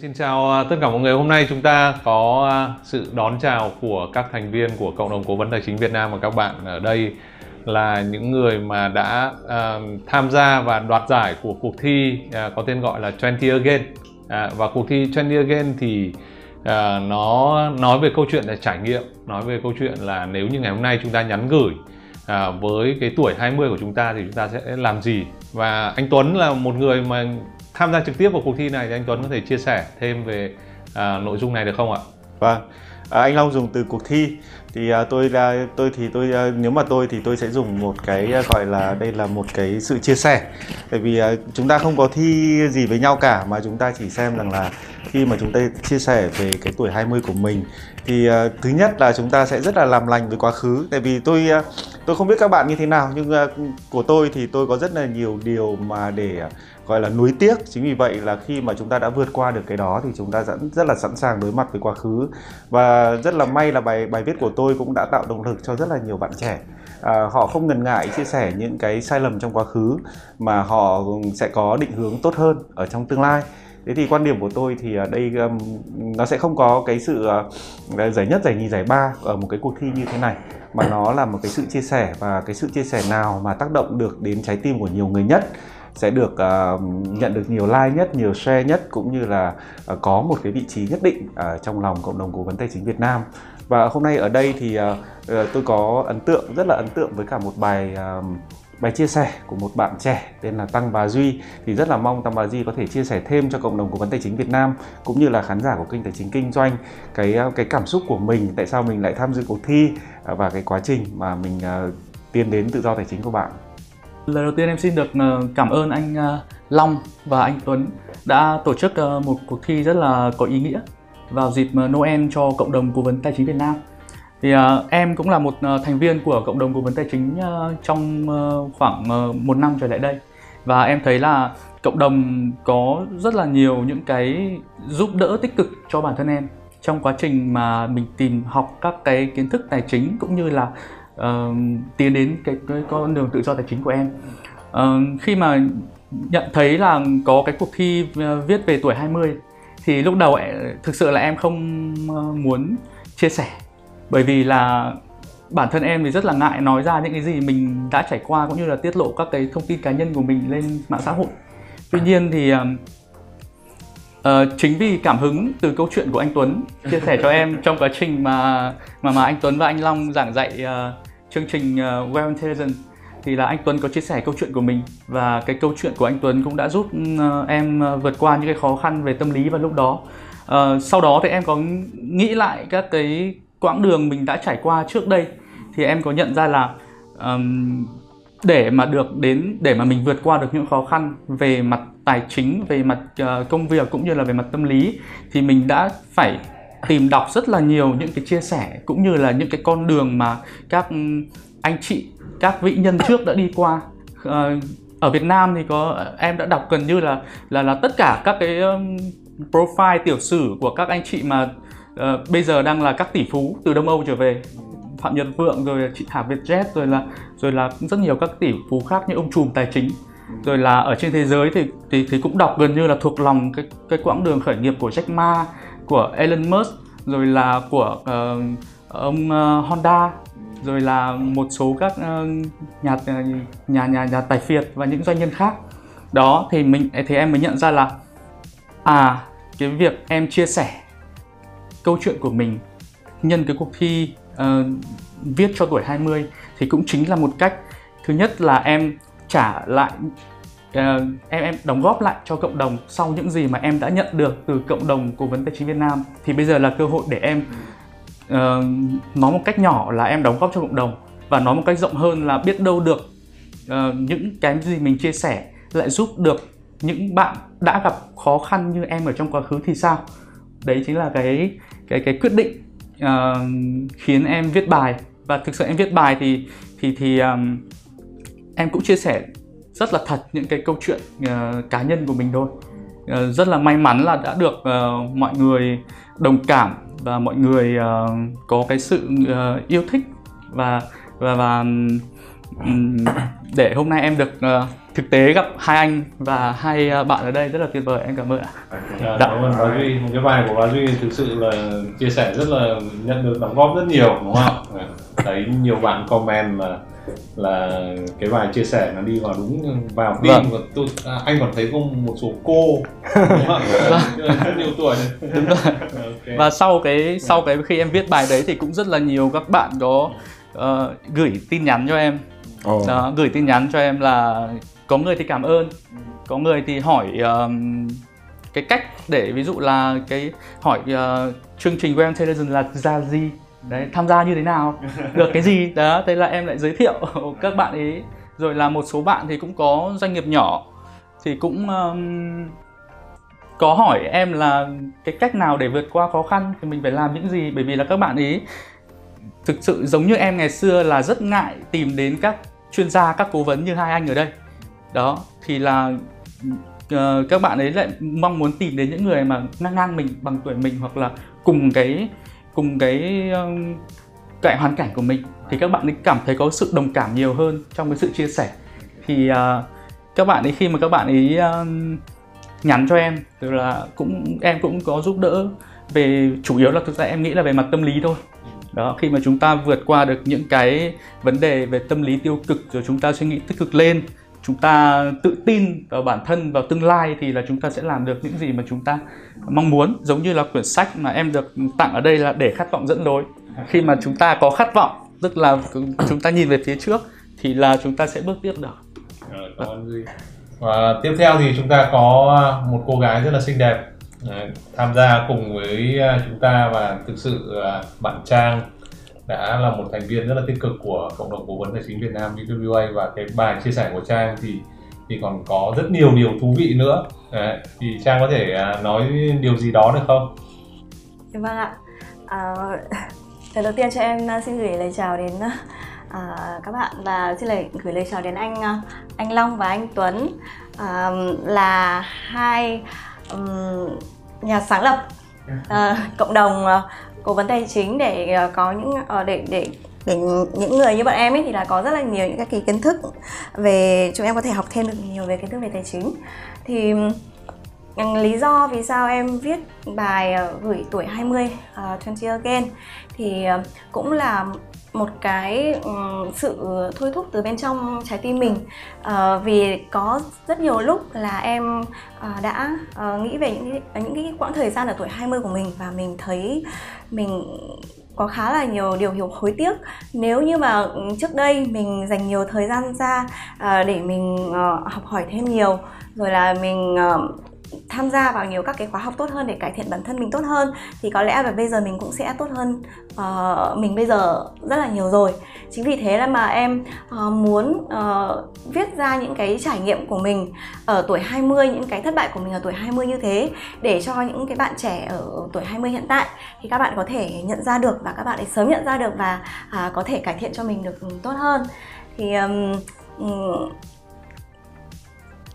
Xin chào à, tất cả mọi người. Hôm nay chúng ta có à, sự đón chào của các thành viên của cộng đồng cố vấn tài chính Việt Nam và các bạn ở đây là những người mà đã uh, tham gia và đoạt giải của cuộc thi uh, có tên gọi là 20 Again. Uh, và cuộc thi 20 Again thì uh, nó nói về câu chuyện là trải nghiệm, nói về câu chuyện là nếu như ngày hôm nay chúng ta nhắn gửi uh, với cái tuổi 20 của chúng ta thì chúng ta sẽ làm gì và anh Tuấn là một người mà tham gia trực tiếp vào cuộc thi này thì anh Tuấn có thể chia sẻ thêm về à, nội dung này được không ạ? Vâng, à, anh Long dùng từ cuộc thi thì à, tôi là tôi thì tôi à, nếu mà tôi thì tôi sẽ dùng một cái à, gọi là đây là một cái sự chia sẻ tại vì à, chúng ta không có thi gì với nhau cả mà chúng ta chỉ xem rằng là khi mà chúng ta chia sẻ về cái tuổi 20 của mình thì uh, thứ nhất là chúng ta sẽ rất là làm lành với quá khứ. Tại vì tôi uh, tôi không biết các bạn như thế nào nhưng uh, của tôi thì tôi có rất là nhiều điều mà để uh, gọi là nuối tiếc. Chính vì vậy là khi mà chúng ta đã vượt qua được cái đó thì chúng ta vẫn rất là sẵn sàng đối mặt với quá khứ. Và rất là may là bài bài viết của tôi cũng đã tạo động lực cho rất là nhiều bạn trẻ. À, họ không ngần ngại chia sẻ những cái sai lầm trong quá khứ mà họ ừ, sẽ có định hướng tốt hơn ở trong tương lai thế thì quan điểm của tôi thì ở đây um, nó sẽ không có cái sự uh, giải nhất giải nhì giải ba ở một cái cuộc thi như thế này mà nó là một cái sự chia sẻ và cái sự chia sẻ nào mà tác động được đến trái tim của nhiều người nhất sẽ được uh, nhận được nhiều like nhất, nhiều share nhất cũng như là uh, có một cái vị trí nhất định uh, trong lòng cộng đồng cố vấn tài chính Việt Nam. Và hôm nay ở đây thì uh, uh, tôi có ấn tượng rất là ấn tượng với cả một bài uh, bài chia sẻ của một bạn trẻ tên là Tăng Bà Duy thì rất là mong Tăng Bà Duy có thể chia sẻ thêm cho cộng đồng cố vấn tài chính Việt Nam cũng như là khán giả của kênh tài chính kinh doanh cái ờ, cái cảm xúc của mình, tại sao mình lại tham dự cuộc thi ờ, và cái quá trình mà mình ờ, tiến đến tự do tài chính của bạn. Lời đầu tiên em xin được cảm ơn anh Long và anh Tuấn đã tổ chức một cuộc thi rất là có ý nghĩa vào dịp Noel cho cộng đồng cố vấn tài chính Việt Nam thì uh, em cũng là một uh, thành viên của cộng đồng cố vấn tài chính uh, trong uh, khoảng uh, một năm trở lại đây. Và em thấy là cộng đồng có rất là nhiều những cái giúp đỡ tích cực cho bản thân em trong quá trình mà mình tìm học các cái kiến thức tài chính cũng như là uh, tiến đến cái, cái con đường tự do tài chính của em. Uh, khi mà nhận thấy là có cái cuộc thi viết về tuổi 20 thì lúc đầu thực sự là em không muốn chia sẻ bởi vì là bản thân em thì rất là ngại nói ra những cái gì mình đã trải qua cũng như là tiết lộ các cái thông tin cá nhân của mình lên mạng xã hội tuy nhiên thì uh, chính vì cảm hứng từ câu chuyện của anh Tuấn chia sẻ cho em trong quá trình mà mà mà anh Tuấn và anh Long giảng dạy uh, chương trình uh, Well Intelligence thì là anh Tuấn có chia sẻ câu chuyện của mình và cái câu chuyện của anh Tuấn cũng đã giúp uh, em vượt qua những cái khó khăn về tâm lý vào lúc đó. Uh, sau đó thì em có nghĩ lại các cái quãng đường mình đã trải qua trước đây thì em có nhận ra là um, để mà được đến để mà mình vượt qua được những khó khăn về mặt tài chính về mặt uh, công việc cũng như là về mặt tâm lý thì mình đã phải tìm đọc rất là nhiều những cái chia sẻ cũng như là những cái con đường mà các anh chị các vị nhân trước đã đi qua. Uh, ở Việt Nam thì có em đã đọc gần như là là là tất cả các cái um, profile tiểu sử của các anh chị mà uh, bây giờ đang là các tỷ phú từ Đông Âu trở về. Phạm Nhật Vượng rồi chị Thảo Vietjet rồi là rồi là rất nhiều các tỷ phú khác như ông trùm tài chính. Rồi là ở trên thế giới thì thì, thì cũng đọc gần như là thuộc lòng cái cái quãng đường khởi nghiệp của Jack Ma của Elon Musk rồi là của uh, ông uh, Honda rồi là một số các uh, nhà nhà nhà nhà tài phiệt và những doanh nhân khác. Đó thì mình thì em mới nhận ra là à cái việc em chia sẻ câu chuyện của mình nhân cái cuộc thi uh, viết cho tuổi 20 thì cũng chính là một cách. Thứ nhất là em trả lại uh, em em đóng góp lại cho cộng đồng sau những gì mà em đã nhận được từ cộng đồng cố vấn tài chính Việt Nam. Thì bây giờ là cơ hội để em uh, nói một cách nhỏ là em đóng góp cho cộng đồng và nói một cách rộng hơn là biết đâu được uh, những cái gì mình chia sẻ lại giúp được những bạn đã gặp khó khăn như em ở trong quá khứ thì sao? Đấy chính là cái cái cái quyết định uh, khiến em viết bài. Và thực sự em viết bài thì thì thì um, em cũng chia sẻ rất là thật những cái câu chuyện uh, cá nhân của mình thôi. Uh, rất là may mắn là đã được uh, mọi người đồng cảm và mọi người uh, có cái sự uh, yêu thích. Và và và um, để hôm nay em được uh, thực tế gặp hai anh và hai à, bạn ở đây rất là tuyệt vời em cảm ơn ạ. À, cảm ơn Bá Duy. Một cái bài của Bá Duy thực sự là chia sẻ rất là nhận được đóng góp rất nhiều đúng không ạ? Thấy nhiều bạn comment là là cái bài chia sẻ nó đi vào đúng vào tim Vâng. và tôi. À, anh còn thấy có một số cô đúng không ạ? Rất nhiều tuổi. Đúng rồi. Ok. và sau cái sau cái khi em viết bài đấy thì cũng rất là nhiều các bạn có ờ, gửi tin nhắn cho em. Đó, gửi tin nhắn cho em là có người thì cảm ơn. Có người thì hỏi ờm, cái cách để ví dụ là cái hỏi ờ, chương trình Well Television là ra gì đấy tham gia như thế nào? Được cái gì? Đó thế là em lại giới thiệu các bạn ấy. Rồi là một số bạn thì cũng có doanh nghiệp nhỏ. Thì cũng ờm, có hỏi em là cái cách nào để vượt qua khó khăn thì mình phải làm những gì? Bởi vì là các bạn ấy thực sự giống như em ngày xưa là rất ngại tìm đến các chuyên gia các cố vấn như hai anh ở đây đó thì là uh, các bạn ấy lại mong muốn tìm đến những người mà ngang ngang mình bằng tuổi mình hoặc là cùng cái cùng cái uh, cái hoàn cảnh của mình thì các bạn ấy cảm thấy có sự đồng cảm nhiều hơn trong cái sự chia sẻ. Thì uh, các bạn ấy khi mà các bạn ấy uh, nhắn cho em tức là cũng em cũng có giúp đỡ về chủ yếu là thực ra em nghĩ là về mặt tâm lý thôi. Đó khi mà chúng ta vượt qua được những cái vấn đề về tâm lý tiêu cực rồi chúng ta suy nghĩ tích cực lên chúng ta tự tin vào bản thân, vào tương lai thì là chúng ta sẽ làm được những gì mà chúng ta mong muốn. Giống như là quyển sách mà em được tặng ở đây là để khát vọng dẫn lối. Khi mà chúng ta có khát vọng, tức là chúng ta nhìn về phía trước, thì là chúng ta sẽ bước tiếp được. Ờ, và tiếp theo thì chúng ta có một cô gái rất là xinh đẹp. Tham gia cùng với à, chúng ta và thực sự à, bạn Trang đã là một thành viên rất là tích cực của cộng đồng cố vấn tài chính Việt Nam BWA và cái bài chia sẻ của Trang thì thì còn có rất nhiều điều thú vị nữa Đấy, thì Trang có thể à, nói điều gì đó được không? Dạ Vâng ạ. À, lần đầu tiên cho em à, xin gửi lời chào đến à, các bạn và xin lời gửi lời chào đến anh à, anh Long và anh Tuấn à, là hai ừm, nhà sáng lập à, cộng đồng à, cố vấn tài chính để ờ, có những ờ, để để để những người như bọn em ấy thì là có rất là nhiều những các cái kiến thức về chúng em có thể học thêm được nhiều về kiến thức về tài chính. Thì lý do vì sao em viết bài ờ, gửi tuổi 20 uh, 20 again thì cũng là một cái sự thôi thúc từ bên trong trái tim mình. Ờ, vì có rất nhiều lúc là em ờ, đã ờ, nghĩ về những cái, ờ, những cái quãng thời gian ở tuổi 20 của mình và mình thấy mình có khá là nhiều điều hiểu hối tiếc. Nếu như mà trước đây mình dành nhiều thời gian ra ờ, để mình ờ, học hỏi thêm nhiều rồi là mình ờ, tham gia vào nhiều các cái khóa học tốt hơn để cải thiện bản thân mình tốt hơn thì có lẽ là bây giờ mình cũng sẽ tốt hơn uh, mình bây giờ rất là nhiều rồi. Chính vì thế là mà em uh, muốn uh, viết ra những cái trải nghiệm của mình ở tuổi 20 những cái thất bại của mình ở tuổi 20 như thế để cho những cái bạn trẻ ở tuổi 20 hiện tại thì các bạn có thể nhận ra được và các bạn ấy sớm nhận ra được và uh, có thể cải thiện cho mình được ừ, tốt hơn. Thì um, um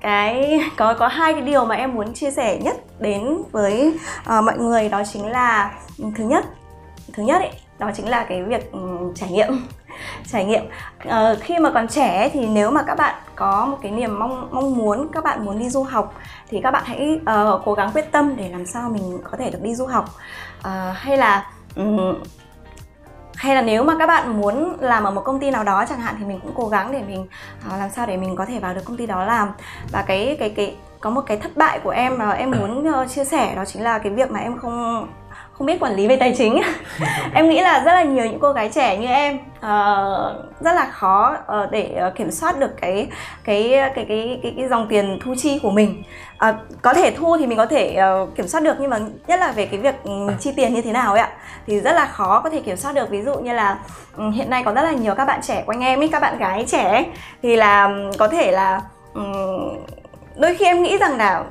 cái có có hai cái điều mà em muốn chia sẻ nhất đến với uh, mọi người đó chính là ừ, thứ nhất thứ nhất ấy, đó chính là cái việc um, trải nghiệm trải nghiệm. Ờ, khi mà còn trẻ thì nếu mà các bạn có một cái niềm mong mong muốn các bạn muốn đi du học thì các bạn hãy uh, cố gắng quyết tâm để làm sao mình có thể được đi du học. Uh, hay là um, hay là nếu mà các bạn muốn làm ở một công ty nào đó chẳng hạn thì mình cũng cố gắng để mình uh, làm sao để mình có thể vào được công ty đó làm. Và cái cái cái có một cái thất bại của em mà em muốn uh, chia sẻ đó chính là cái việc mà em không không biết quản lý về tài chính. Em nghĩ là rất là nhiều những cô gái trẻ như em ờ, rất là khó ờ, để ờ, kiểm soát được cái cái cái cái cái, cái dòng tiền thu chi của mình. Ờ, có thể thu thì mình có thể ờ, kiểm soát được nhưng mà nhất là về cái việc ừ, mình chi tiền như thế nào ấy ạ thì rất là khó có thể kiểm soát được. Ví dụ như là ừ, hiện nay có rất là nhiều các bạn trẻ quanh em ấy các bạn gái trẻ ấy, thì là ừ, có thể là ừm, đôi khi em nghĩ rằng là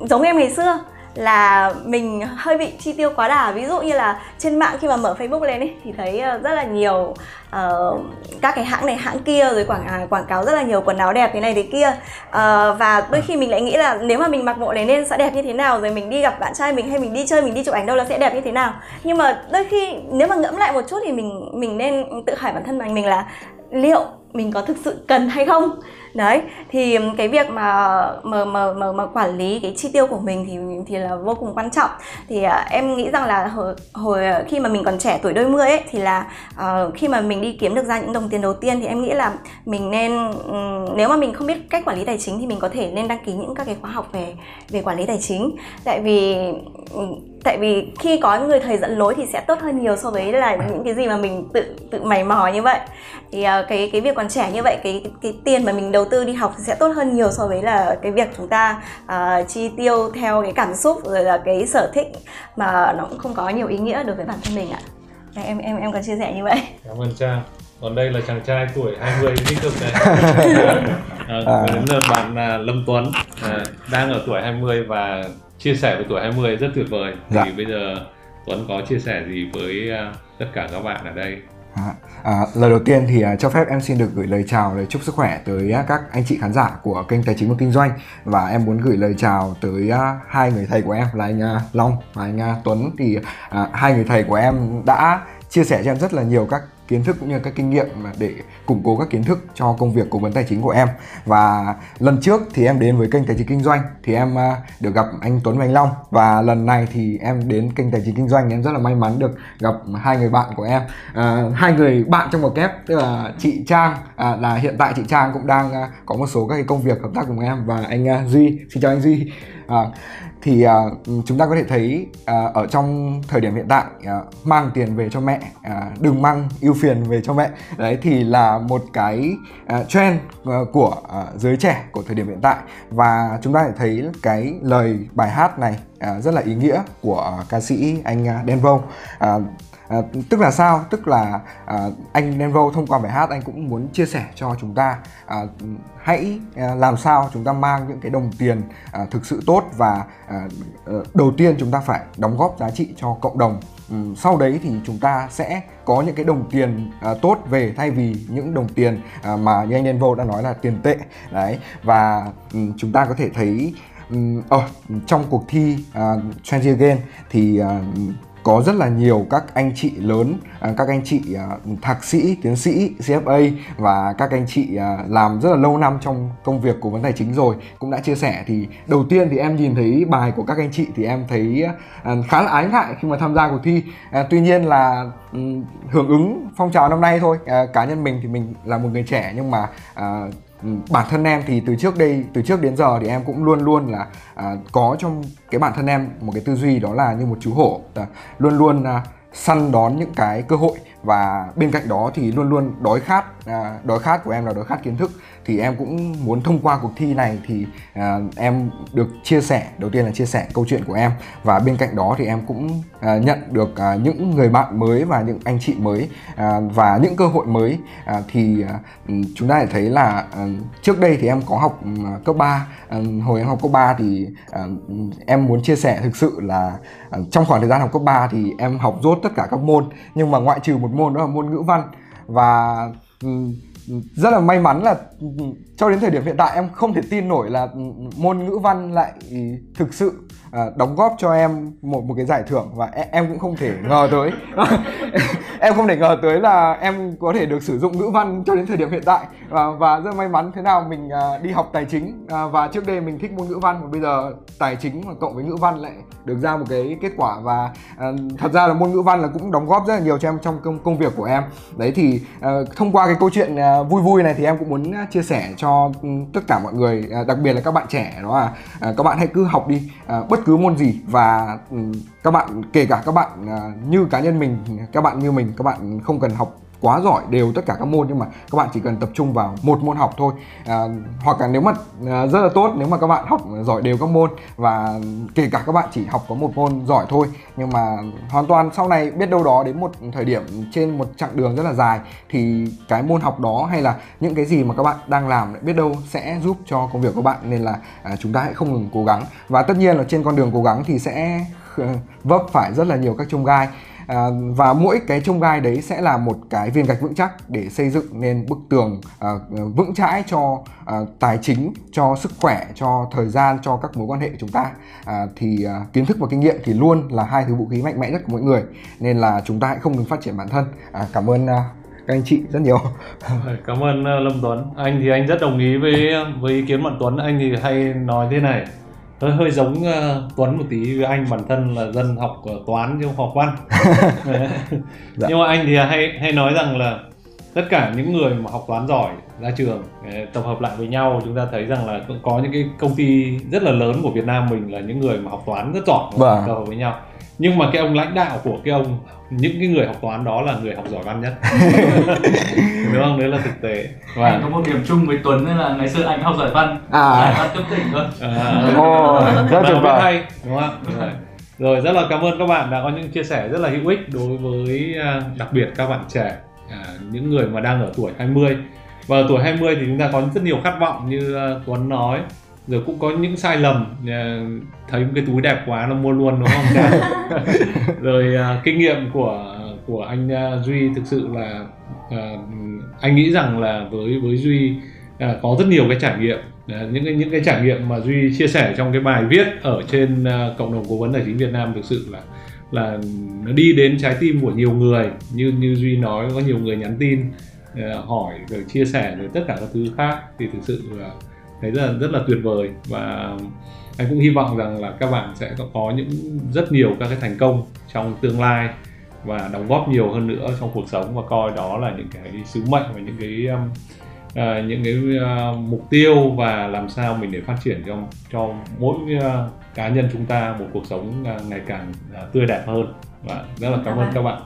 giống em ngày xưa là mình hơi bị chi tiêu quá đà. Ví dụ như là trên mạng khi mà mở Facebook lên ấy thì thấy ờ, rất là nhiều uh, các cái hãng này hãng kia rồi quảng à, quảng cáo rất là nhiều quần áo đẹp thế này thế kia. Uh, và đôi khi mình lại nghĩ là nếu mà mình mặc bộ này lên sẽ đẹp như thế nào rồi mình đi gặp bạn trai mình hay mình đi chơi mình đi chụp ảnh đâu là sẽ đẹp như thế nào. Nhưng mà đôi khi nếu mà ngẫm lại một chút thì mình mình nên tự hỏi bản thân mình mình là liệu mình có thực sự cần hay không? Đấy thì cái việc mà mà mà mà, mà quản lý cái chi tiêu của mình thì thì là vô cùng quan trọng. Thì uh, em nghĩ rằng là hồi, hồi ờ, khi mà mình còn trẻ tuổi đôi mươi ấy thì là uh, khi mà mình đi kiếm được ra những đồng tiền đầu tiên thì em nghĩ là mình nên um, nếu mà mình không biết cách quản lý tài chính thì mình có thể nên đăng ký những các cái khóa học về về quản lý tài chính. Tại vì tại vì khi có người thầy dẫn lối thì sẽ tốt hơn nhiều so với là những cái gì mà mình tự tự mày mò như vậy. Thì uh, cái cái việc còn trẻ như vậy cái cái tiền mà mình đầu tư đi học sẽ tốt hơn nhiều so với là cái việc chúng ta uh, chi tiêu theo cái cảm xúc rồi là cái sở thích mà nó cũng không có nhiều ý nghĩa đối với bản thân mình ạ. Em em em có chia sẻ như vậy. Cảm ơn trang. Còn đây là chàng trai tuổi 20 tích cực này. À, à. đến lượt bạn là Lâm Tuấn. À, đang ở tuổi 20 và chia sẻ với tuổi 20 rất tuyệt vời. Dạ. thì bây giờ Tuấn có chia sẻ gì với uh, tất cả các bạn ở đây À, lời đầu tiên thì uh, cho phép em xin được gửi lời chào lời chúc sức khỏe tới uh, các anh chị khán giả của kênh tài chính và kinh doanh. Và em muốn gửi lời chào tới uh, hai người thầy của em là anh uh, Long và anh uh, Tuấn. Thì uh, hai người thầy của em đã chia sẻ cho em rất là nhiều các kiến thức cũng như các kinh nghiệm để củng cố các kiến thức cho công việc cố vấn tài chính của em. Và lần trước thì em đến với kênh tài chính kinh doanh thì em à, được gặp anh Tuấn và anh Long. Và lần này thì em đến kênh tài chính kinh doanh em rất là may mắn được gặp hai người bạn của em. À, hai người bạn trong một kép tức là chị Trang à, là hiện tại chị Trang cũng đang à, có một số các cái công việc hợp tác cùng em. Và anh à, Duy xin chào anh Duy à, thì à, chúng ta có thể thấy à, ở trong thời điểm hiện tại à, mang tiền về cho mẹ à, đừng mang ưu phiền về cho mẹ. Đấy thì là một cái à, trend à, của à, giới trẻ của thời điểm hiện tại. Và chúng ta thể thấy cái lời bài hát này à, rất là ý nghĩa của ca sĩ anh uh, Denvo À, Ờ, tức là sao? Tức là à, anh Nenvo thông qua bài hát anh cũng muốn chia sẻ cho chúng ta. À, hãy à, làm sao chúng ta mang những cái đồng tiền à, thực sự tốt và à, đầu tiên chúng ta phải đóng góp giá trị cho cộng đồng. Ừ, sau đấy thì chúng ta sẽ có những cái đồng tiền à, tốt về thay vì những đồng tiền à, mà như anh Nenvo đã nói là tiền tệ. Đấy và um, chúng ta có thể thấy um, oh, trong cuộc thi uh, Change Again thì uh, có rất là nhiều các anh chị lớn à, các anh chị à, thạc sĩ, tiến sĩ CFA và các anh chị à, làm rất là lâu năm trong công việc của vấn tài chính rồi cũng đã chia sẻ. Thì đầu tiên thì em nhìn thấy bài của các anh chị thì em thấy khá là ái ngại khi mà tham gia cuộc thi. Tuy nhiên là ừ, hưởng ứng phong trào năm nay thôi. Cá nhân mình thì mình là một người trẻ nhưng mà Ừ, bản thân em thì từ trước đây từ trước đến giờ thì em cũng luôn luôn là à, có trong cái bản thân em một cái tư duy đó là như một chú hổ. À, luôn luôn à, săn đón những cái cơ hội và bên cạnh đó thì luôn luôn đói khát à, đói khát của em là đói khát kiến thức. Thì em cũng muốn thông qua cuộc thi này thì à, em được chia sẻ đầu tiên là chia sẻ câu chuyện của em. Và bên cạnh đó thì em cũng à, nhận được à, những người bạn mới và những anh chị mới à, và những cơ hội mới. À, thì à, chúng ta thể thấy là à, trước đây thì em có học à, cấp 3 à, hồi em học cấp 3 thì à, em muốn chia sẻ thực sự là à, trong khoảng thời gian học cấp 3 thì em học rốt tất cả các môn. Nhưng mà ngoại trừ một môn đó là môn ngữ văn. Và ừ, rất là may mắn là ừ, ừ, cho đến thời điểm hiện tại em không thể tin nổi là môn ngữ văn lại thực sự à, đóng góp cho em một một cái giải thưởng và e, em cũng không thể ngờ tới. em không thể ngờ tới là em có thể được sử dụng ngữ văn cho đến thời điểm hiện tại. Và, và rất may mắn thế nào mình à, đi học tài chính à, và trước đây mình thích môn ngữ văn và bây giờ tài chính cộng với ngữ văn lại được ra một cái kết quả và à, thật ra là môn ngữ văn là cũng đóng góp rất là nhiều cho em trong công công việc của em. Đấy thì à, thông qua cái câu chuyện à, vui vui này thì em cũng muốn à, chia sẻ cho ừ, tất cả mọi người à, đặc biệt là các bạn trẻ đó là à, các bạn hãy cứ học đi à, bất cứ môn gì và ừ, các bạn kể cả các bạn à, như cá nhân mình các bạn như mình các bạn không cần học quá giỏi đều tất cả các môn nhưng mà các bạn chỉ cần tập trung vào một môn học thôi. À, hoặc là nếu mà à, rất là tốt nếu mà các bạn học giỏi đều các môn và kể cả các bạn chỉ học có một môn giỏi thôi nhưng mà hoàn toàn sau này biết đâu đó đến một thời điểm trên một chặng đường rất là dài thì cái môn học đó hay là những cái gì mà các bạn đang làm biết đâu sẽ giúp cho công việc của bạn. Nên là à, chúng ta hãy không ngừng cố gắng. Và tất nhiên là trên con đường cố gắng thì sẽ ờ, vấp phải rất là nhiều các chông gai à, và mỗi cái chông gai đấy sẽ là một cái viên gạch vững chắc để xây dựng nên bức tường à, vững chãi cho à, tài chính cho sức khỏe cho thời gian cho các mối quan hệ của chúng ta. À, thì à, kiến thức và kinh nghiệm thì luôn là hai thứ vũ khí mạnh mẽ nhất của mỗi người nên là chúng ta hãy không ngừng phát triển bản thân. À, cảm ơn à, các anh chị rất nhiều. Cảm ơn uh, Lâm Tuấn. Anh thì anh rất đồng ý với à, với ý kiến bạn Tuấn. Anh thì hay nói thế này hơi hơi giống uh, Tuấn một tí với anh bản thân là dân học uh, toán chứ không học văn dạ. nhưng mà anh thì hay hay nói rằng là tất cả những người mà học toán giỏi ra trường tập hợp lại với nhau chúng ta thấy rằng là cũng có những cái công ty rất là lớn của Việt Nam mình là những người mà học toán rất giỏi vâng. tập hợp với nhau nhưng mà cái ông lãnh đạo của cái ông những cái người học toán đó là người học giỏi văn nhất. Đúng không? Đấy là thực tế. Và anh có một điểm chung với Tuấn là ngày xưa anh học giỏi văn à. giỏi văn cấp tỉnh thôi. À, oh, rất tuyệt vời. hay đúng không? Rồi. rồi rất là cảm ơn các bạn đã có những chia sẻ rất là hữu ích đối với à, đặc biệt các bạn trẻ à, những người mà đang ở tuổi 20 và ở tuổi 20 thì chúng ta có rất nhiều khát vọng như uh, Tuấn nói rồi cũng có những sai lầm uh, thấy một cái túi đẹp quá nó mua luôn đúng không? Rồi uh, kinh nghiệm của của anh uh, Duy thực sự là uh, anh nghĩ rằng là với với Duy uh, có rất nhiều cái trải nghiệm. Uh, những cái những cái trải nghiệm mà Duy chia sẻ trong cái bài viết ở trên uh, cộng đồng cố vấn tài chính Việt Nam thực sự là là nó đi đến trái tim của nhiều người. Như như duy nói có nhiều người nhắn tin hỏi rồi chia sẻ rồi tất cả các thứ khác. Thì thực sự là thấy rất là rất là tuyệt vời và anh cũng hy vọng rằng là các bạn sẽ có những rất nhiều các cái thành công trong tương lai và đóng góp nhiều hơn nữa trong cuộc sống và coi đó là những cái sứ mệnh và những cái uh, những cái uh, mục tiêu và làm sao mình để phát triển cho cho mỗi uh, cá nhân chúng ta một cuộc sống uh, ngày càng uh, tươi đẹp hơn. Và rất là cảm ơn. các bạn